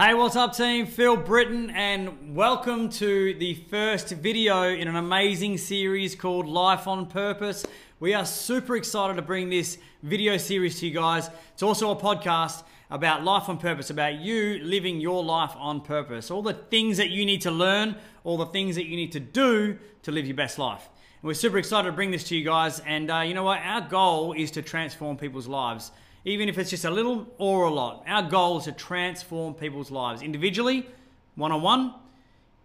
Hey, what's up, team? Phil Britten, and welcome to the first video in an amazing series called Life on Purpose. We are super excited to bring this video series to you guys. It's also a podcast about life on purpose, about you living your life on purpose. All the things that you need to learn, all the things that you need to do to live your best life. And we're super excited to bring this to you guys. And uh, you know what? Our goal is to transform people's lives even if it's just a little or a lot. Our goal is to transform people's lives individually, one on one,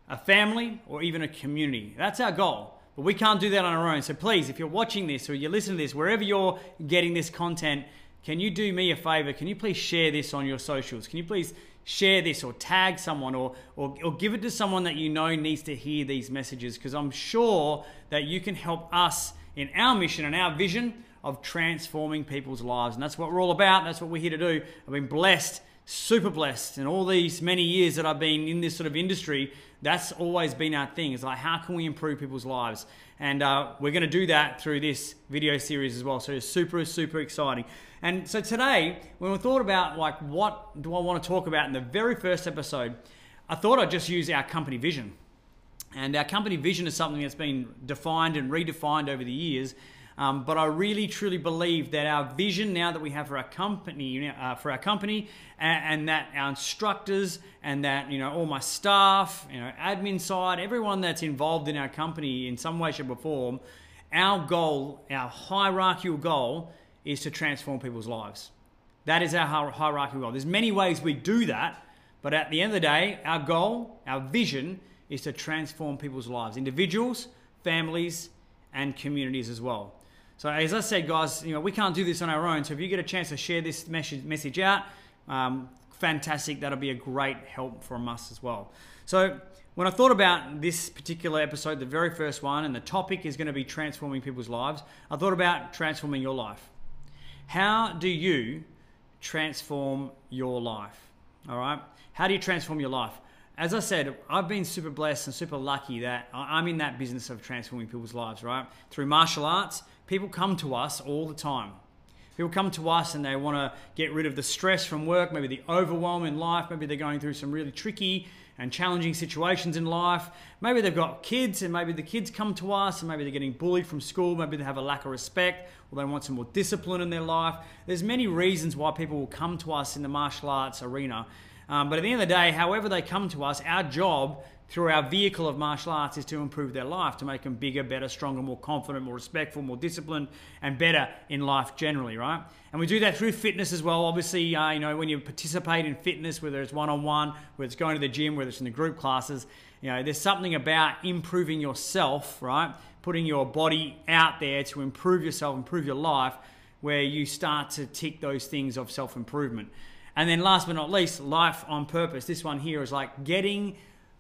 a family, or even a community. That's our goal. But we can't do that on our own. So please, if you're watching this or you're listening to this, wherever you're getting this content, can you do me a favor? Can you please share this on your socials? Can you please share this or tag someone or, or, or give it to someone that you know needs to hear these messages? Because I'm sure that you can help us in our mission and our vision of transforming people's lives. And that's what we're all about. That's what we're here to do. I've been blessed, super blessed, in all these many years that I've been in this sort of industry. That's always been our thing. It's like, how can we improve people's lives? And uh, we're going to do that through this video series as well. So it's super, super exciting. And so today, when we thought about like what do I want to talk about in the very first episode, I thought I'd just use our company vision. And our company vision is something that's been defined and redefined over the years. Um, but I really truly believe that our vision now that we have for our company, uh, for our company, and, and, that our instructors and that you know all my staff, you know, admin side, everyone that's involved in our company in some way, shape, or form, our goal, our hierarchical goal, is to transform people's lives. That is our hierarchical goal. There's many ways we do that, but at the end of the day, our goal, our vision, is to transform people's lives, individuals, families, and communities as well. So as I said, guys, you know we can't do this on our own. So if you get a chance to share this message message out, um, fantastic. That'll be a great help from us as well. So when I thought about this particular episode, the very first one, and the topic is going to be transforming people's lives, I thought about transforming your life. How do you transform your life? All right. How do you transform your life? As I said, I've been super blessed and super lucky that I'm in that business of transforming people's lives, right? Through martial arts, people come to us all the time. People come to us and they want to get rid of the stress from work, maybe the overwhelm in life, maybe they're going through some really tricky and challenging situations in life. Maybe they've got kids and maybe the kids come to us and maybe they're getting bullied from school, maybe they have a lack of respect or they want some more discipline in their life. There's many reasons why people will come to us in the martial arts arena. Um, but at the end of the day, however they come to us, our job through our vehicle of martial arts is to improve their life, to make them bigger, better, stronger, more confident, more respectful, more disciplined, and better in life generally, right? And we do that through fitness as well. Obviously, uh, you know, when you participate in fitness, whether it's one-on-one, whether it's going to the gym, whether it's in the group classes, you know, there's something about improving yourself, right? Putting your body out there to improve yourself, improve your life, where you start to tick those things of self-improvement. And then last but not least, life on purpose. This one here is like getting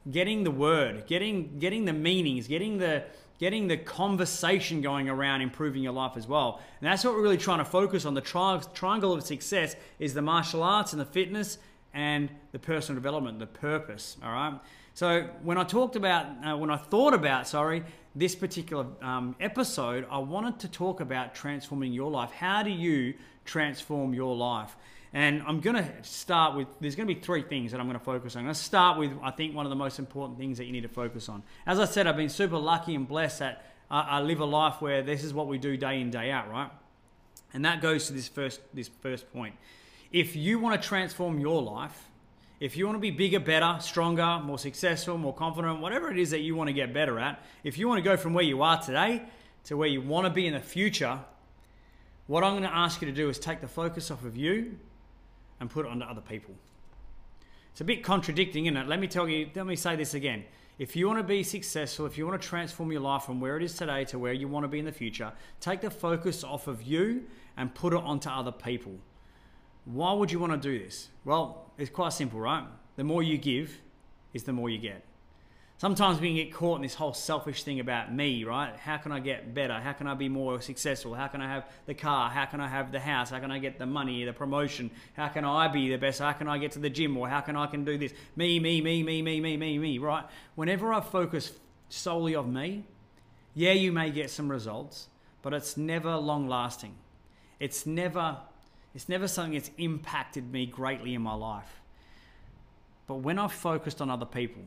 getting the word, getting getting the meanings, getting the getting the conversation going around improving your life as well. And that's what we're really trying to focus on. The tri- triangle of success is the martial arts and the fitness and the personal development, the purpose. All right. So when I talked about, uh, when I thought about, sorry, this particular um, episode, I wanted to talk about transforming your life. How do you transform your life? And I'm going to start with, there's going to be three things that I'm going to focus on. I'm going to start with, I think, one of the most important things that you need to focus on. As I said, I've been super lucky and blessed that I, live a life where this is what we do day in, day out, right? And that goes to this first, this first point. If you want to transform your life, if you want to be bigger, better, stronger, more successful, more confident, whatever it is that you want to get better at, if you want to go from where you are today to where you want to be in the future, what I'm going to ask you to do is take the focus off of you and put it onto other people. It's a bit contradicting, isn't it? Let me tell you, let me say this again. If you want to be successful, if you want to transform your life from where it is today to where you want to be in the future, take the focus off of you and put it onto other people. Why would you want to do this? Well, it's quite simple, right? The more you give is the more you get. Sometimes we can get caught in this whole selfish thing about me, right? How can I get better? How can I be more successful? How can I have the car? How can I have the house? How can I get the money, the promotion? How can I be the best? How can I get to the gym? Or how can I can do this? Me, me, me, me, me, me, me, me, right? Whenever I focus solely on me, yeah, you may get some results, but it's never long lasting. It's never, it's never something that's impacted me greatly in my life But when I've focused on other people,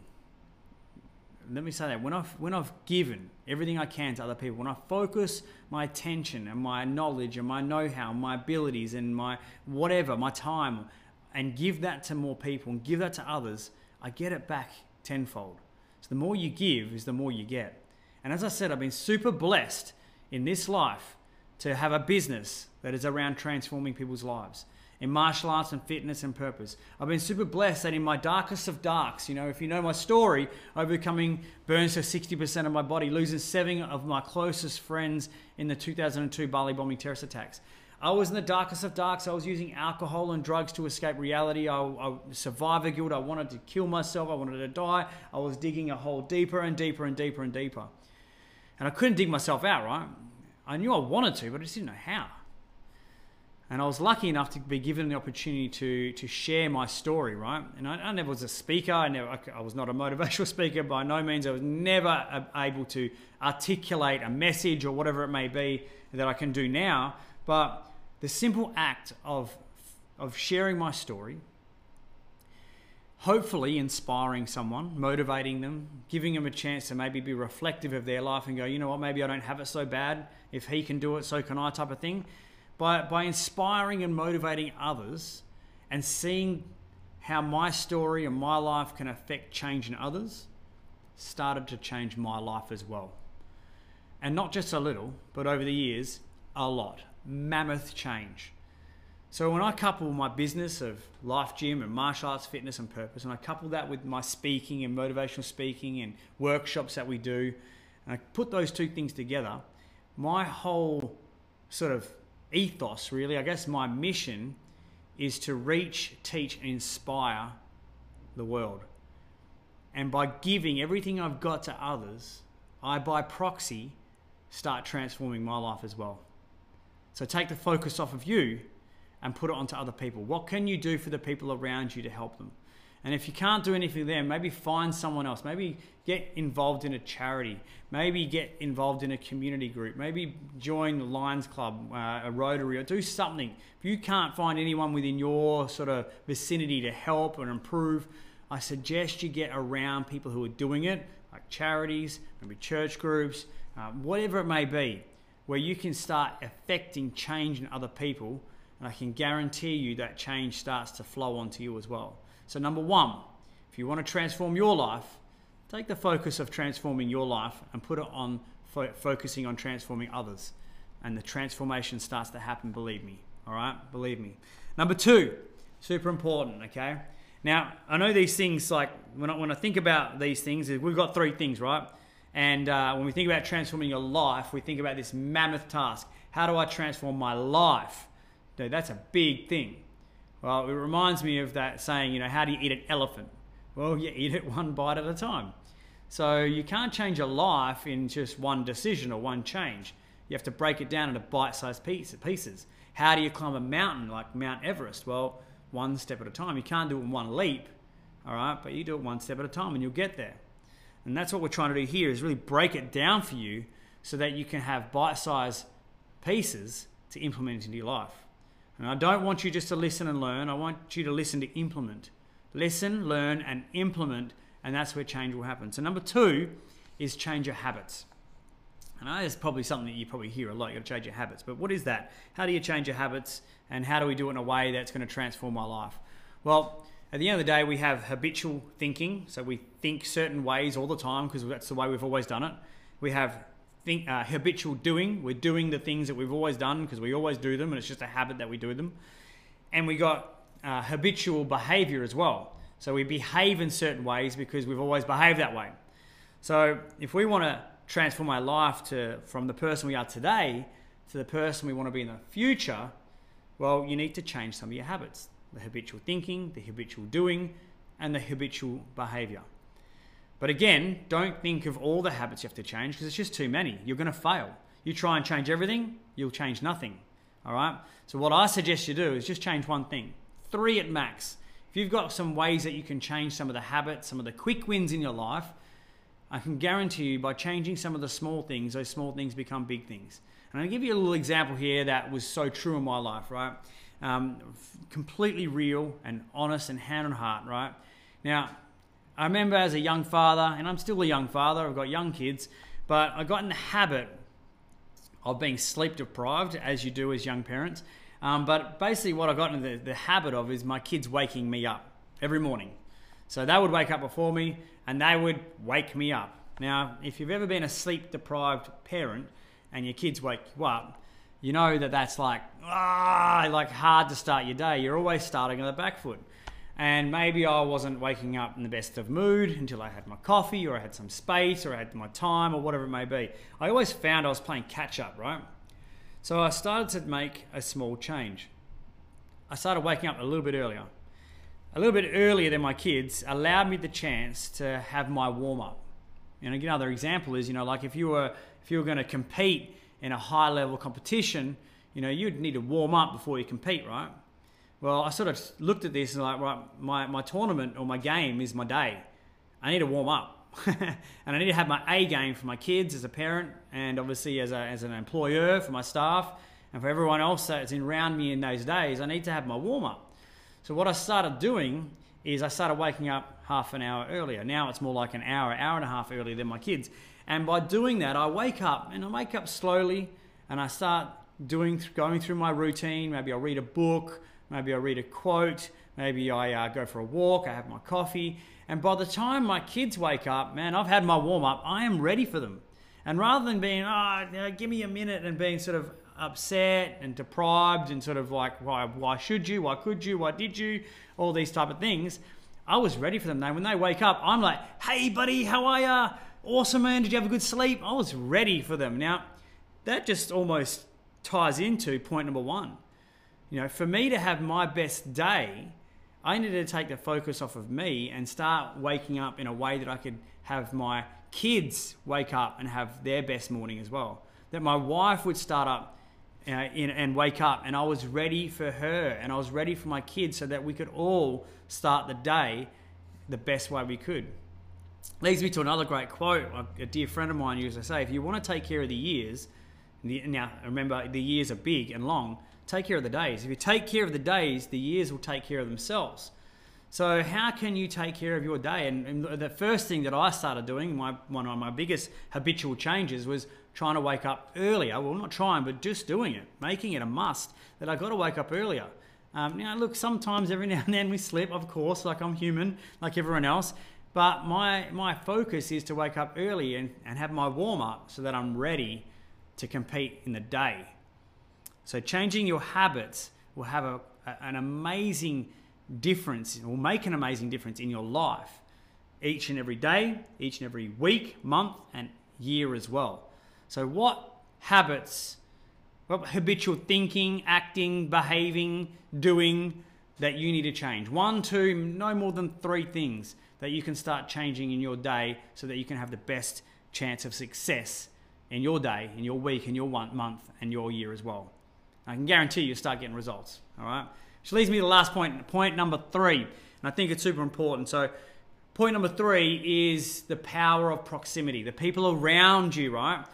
let me say that when I've when I've given everything I can to other people, when I focus my attention and my knowledge and my know-how, my abilities and my whatever, my time, and give that to more people and give that to others, I get it back tenfold. So the more you give is the more you get. And as I said, I've been super blessed in this life to have a business that is around transforming people's lives in martial arts and fitness and purpose. I've been super blessed that in my darkest of darks, you know, if you know my story, overcoming burns to 60% of my body, losing seven of my closest friends in the 2002 Bali bombing terrorist attacks. I was in the darkest of darks. I was using alcohol and drugs to escape reality. I, I survivor guilt. I wanted to kill myself. I wanted to die. I was digging a hole deeper and deeper and deeper and deeper. And I couldn't dig myself out, right? I knew I wanted to, but I just didn't know how. And I was lucky enough to be given the opportunity to, to share my story, right? And I, I never was a speaker. I, never, I was not a motivational speaker by no means. I was never able to articulate a message or whatever it may be that I can do now. But the simple act of, of sharing my story, hopefully inspiring someone, motivating them, giving them a chance to maybe be reflective of their life and go, you know what, maybe I don't have it so bad. If he can do it, so can I, type of thing by, by inspiring and motivating others and seeing how my story and my life can affect change in others started to change my life as well. And not just a little, but over the years, a lot. Mammoth change. So when I couple my business of life gym and martial arts fitness and purpose, and I couple that with my speaking and motivational speaking and workshops that we do, and I put those two things together, my whole sort of ethos, really. I guess my mission is to reach, teach, and inspire the world. And by giving everything I've got to others, I, by proxy, start transforming my life as well. So take the focus off of you and put it onto other people. What can you do for the people around you to help them? And if you can't do anything there, maybe find someone else. Maybe get involved in a charity. Maybe get involved in a community group. Maybe join the Lions Club, uh, a Rotary, or do something. If you can't find anyone within your sort of vicinity to help and improve, I suggest you get around people who are doing it, like charities, maybe church groups, uh, whatever it may be, where you can start affecting change in other people. And I can guarantee you that change starts to flow onto you as well. So, number one, if you want to transform your life, take the focus of transforming your life and put it on fo- focusing on transforming others. And the transformation starts to happen, believe me. All right? Believe me. Number two, super important, okay? Now, I know these things, like when I, when I think about these things, we've got three things, right? And uh, when we think about transforming your life, we think about this mammoth task. How do I transform my life? Dude, that's a big thing. Well, it reminds me of that saying, you know, how do you eat an elephant? Well, you eat it one bite at a time. So you can't change a life in just one decision or one change. You have to break it down into bite-sized pieces. How do you climb a mountain like Mount Everest? Well, one step at a time. You can't do it in one leap, all right? But you do it one step at a time and you'll get there. And that's what we're trying to do here is really break it down for you so that you can have bite-sized pieces to implement into your life. And I don't want you just to listen and learn. I want you to listen to implement. Listen, learn, and implement, and that's where change will happen. So, number two is change your habits. And I know it's probably something that you probably hear a lot. You got to change your habits. But what is that? How do you change your habits, and how do we do it in a way that's going to transform my life? Well, at the end of the day, we have habitual thinking. So we think certain ways all the time because that's the way we've always done it. We have think, uh, habitual doing. We're doing the things that we've always done because we always do them, and it's just a habit that we do them. And we got uh, habitual behavior as well. So we behave in certain ways because we've always behaved that way. So if we want to transform our life to from the person we are today to the person we want to be in the future, well, you need to change some of your habits the habitual thinking, the habitual doing, and the habitual behavior. But again, don't think of all the habits you have to change because it's just too many. You're going to fail. You try and change everything, you'll change nothing. All right? So, what I suggest you do is just change one thing, three at max. If you've got some ways that you can change some of the habits, some of the quick wins in your life, I can guarantee you by changing some of the small things, those small things become big things. And I'll give you a little example here that was so true in my life, right? Um, completely real and honest and hand on heart, right? Now, I remember as a young father, and I'm still a young father, I've got young kids, but I got in the habit of being sleep deprived, as you do as young parents. Um, but basically, what I got into the, the habit of is my kids waking me up every morning. So they would wake up before me and they would wake me up. Now, if you've ever been a sleep deprived parent and your kids wake you up, you know that that's like, ah, like hard to start your day. You're always starting on the back foot. And maybe I wasn't waking up in the best of mood until I had my coffee or I had some space or I had my time or whatever it may be. I always found I was playing catch up, right? So I started to make a small change. I started waking up a little bit earlier. A little bit earlier than my kids allowed me the chance to have my warm up. And again, another example is, you know, like if you were if you were going to compete in a high level competition, you know, you'd need to warm up before you compete, right? Well, I sort of looked at this and like, right, my, my tournament or my game is my day. I need to warm up. and I need to have my A game for my kids as a parent and obviously as, a, as an employer for my staff and for everyone else that's in around me in those days, I need to have my warm up. So what I started doing is I started waking up half an hour earlier. Now it's more like an hour, hour and a half earlier than my kids. And by doing that, I wake up and I wake up slowly and I start doing, going through my routine. Maybe I'll read a book, maybe I'll read a quote, maybe I uh, go for a walk, I have my coffee. And by the time my kids wake up, man, I've had my warm up, I am ready for them. And rather than being, oh, give me a minute and being sort of upset and deprived and sort of like, why, why should you? Why could you? Why did you? All these type of things. I was ready for them. Now, when they wake up, I'm like, hey, buddy, how are ya? Awesome, man. Did you have a good sleep? I was ready for them. Now, that just almost ties into point number one. You know, for me to have my best day, I needed to take the focus off of me and start waking up in a way that I could have my kids wake up and have their best morning as well. That my wife would start up uh, in, and wake up, and I was ready for her and I was ready for my kids so that we could all start the day the best way we could leads me to another great quote. A dear friend of mine used to say, if you want to take care of the years, now remember the years are big and long, take care of the days. If you take care of the days, the years will take care of themselves. So how can you take care of your day? And, and, the first thing that I started doing, my, one of my biggest habitual changes was trying to wake up earlier. Well, not trying, but just doing it, making it a must that I got to wake up earlier. Um, now, look, sometimes every now and then we slip, of course, like I'm human, like everyone else. But my, my focus is to wake up early and, and have my warm up so that I'm ready to compete in the day. So changing your habits will have a, an amazing difference, will make an amazing difference in your life each and every day, each and every week, month, and year as well. So, what habits, what habitual thinking, acting, behaving, doing that you need to change? One, two, no more than three things that you can start changing in your day so that you can have the best chance of success in your day, in your week, in your one month, and your year as well. I can guarantee you start getting results. All right. Which leads me to the last point, point number three. And I think it's super important. So, point number three is the power of proximity. The people around you, right?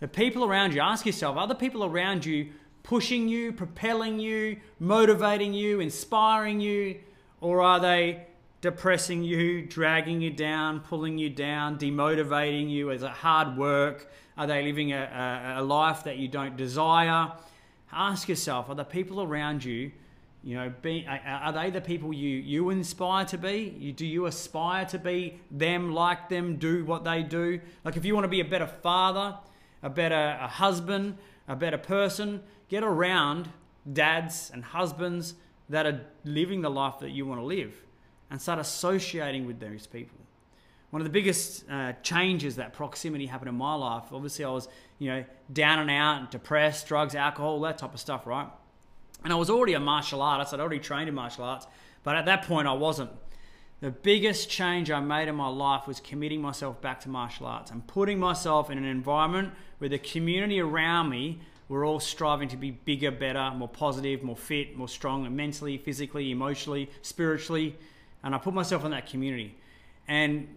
The people around you. Ask yourself, are the people around you pushing you, propelling you, motivating you, inspiring you, or are they depressing you, dragging you down, pulling you down, demotivating you? Is it hard work? Are they living a, a, a life that you don't desire? Ask yourself, are the people around you, you know, be, are they the people you, you inspire to be? You, do you aspire to be them, like them, do what they do? Like if you want to be a better father, a better a husband, a better person, get around dads and husbands that are living the life that you want to live and start associating with those people. One of the biggest uh, changes that proximity happened in my life, obviously I was, you know, down and out, depressed, drugs, alcohol, that type of stuff, right? And I was already a martial artist, I'd already trained in martial arts, but at that point I wasn't. The biggest change I made in my life was committing myself back to martial arts and putting myself in an environment where the community around me were all striving to be bigger, better, more positive, more fit, more strong mentally, physically, emotionally, spiritually, and I put myself in that community. And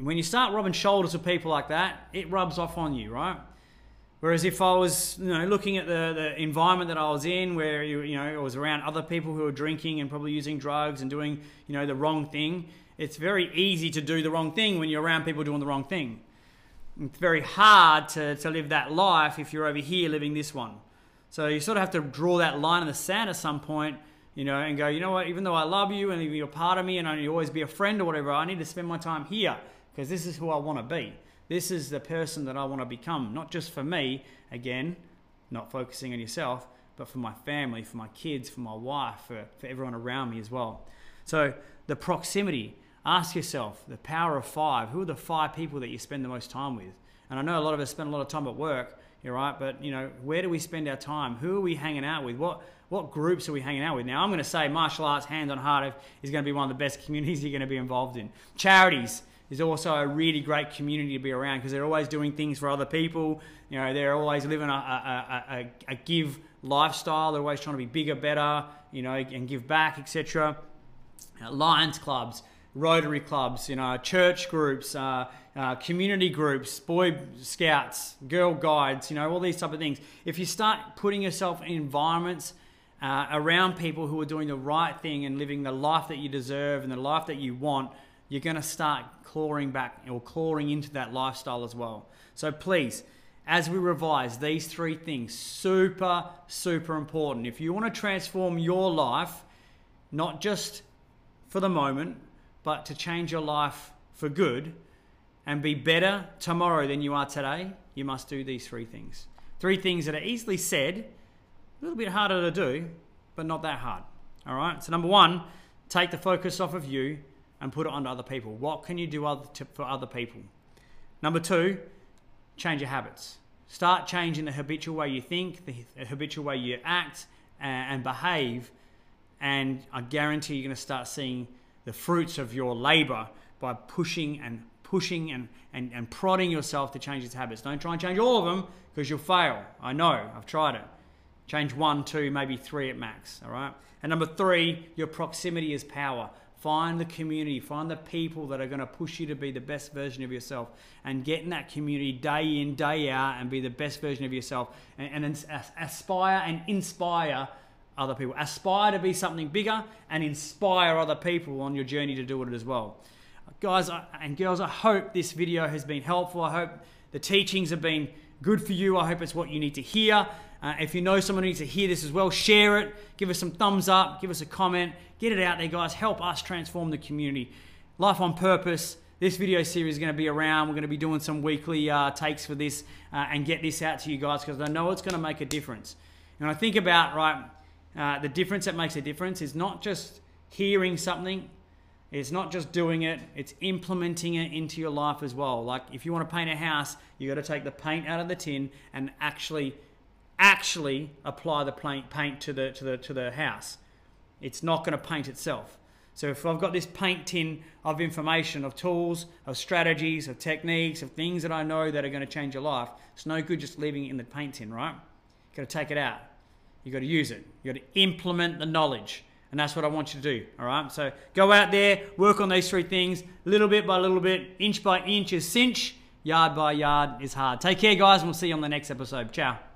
when you start rubbing shoulders with people like that, it rubs off on you, right? Whereas if I was, you know, looking at the, the environment that I was in, where you, you know, I was around other people who were drinking and probably using drugs and doing, you know, the wrong thing, it's very easy to do the wrong thing when you're around people doing the wrong thing. It's very hard to, to live that life if you're over here living this one. So you sort of have to draw that line in the sand at some point, you know, and go, you know what, even though I love you and you're part of me and I always be a friend or whatever, I need to spend my time here because this is who I want to be. This is the person that I want to become, not just for me, again, not focusing on yourself, but for my family, for my kids, for my wife, for, for everyone around me as well. So the proximity, ask yourself the power of five. Who are the five people that you spend the most time with? And I know a lot of us spend a lot of time at work, you're right, but you know, where do we spend our time? Who are we hanging out with? What what groups are we hanging out with? Now, I'm going to say martial arts, hand on heart, is going to be one of the best communities you're going to be involved in. Charities is also a really great community to be around because they're always doing things for other people. You know, they're always living a, a, a, a give lifestyle. They're always trying to be bigger, better, you know, and give back, etc. Lions clubs, Rotary clubs, you know, church groups, uh, uh, community groups, Boy Scouts, Girl Guides, you know, all these type of things. If you start putting yourself in environments uh, around people who are doing the right thing and living the life that you deserve and the life that you want, you're going to start clawing back or clawing into that lifestyle as well. So please, as we revise these three things, super, super important. If you want to transform your life, not just for the moment, but to change your life for good and be better tomorrow than you are today, you must do these three things. Three things that are easily said, a little bit harder to do, but not that hard. All right? So, number one, take the focus off of you and put it onto other people. What can you do for other people? Number two, change your habits. Start changing the habitual way you think, the habitual way you act and behave, and I guarantee you're going to start seeing the fruits of your labor by pushing and pushing and, and, and prodding yourself to change these habits. Don't try and change all of them because you'll fail. I know, I've tried it. Change one, two, maybe three at max, all right? And number three, your proximity is power. Find the community, find the people that are going to push you to be the best version of yourself and get in that community day in, day out and be the best version of yourself and, and aspire and inspire other people. Aspire to be something bigger and inspire other people on your journey to do it as well. Guys and girls, I hope this video has been helpful. I hope the teachings have been good for you. I hope it's what you need to hear. Uh, if you know someone who needs to hear this as well, share it. Give us some thumbs up. Give us a comment. Get it out there, guys. Help us transform the community. Life on Purpose. This video series is going to be around. We're going to be doing some weekly uh, takes for this uh, and get this out to you guys because I know it's going to make a difference. And I think about, right, uh, the difference that makes a difference is not just hearing something, it's not just doing it, it's implementing it into your life as well. Like if you want to paint a house, you got to take the paint out of the tin and actually actually apply the paint to the to the to the house. It's not going to paint itself. So if I've got this paint tin of information, of tools, of strategies, of techniques, of things that I know that are going to change your life, it's no good just leaving it in the paint tin, right? You've got to take it out. You've got to use it. You've got to implement the knowledge. And that's what I want you to do. All right. So go out there, work on these three things, little bit by little bit, inch by inch is cinch, yard by yard is hard. Take care, guys, and we'll see you on the next episode. Ciao.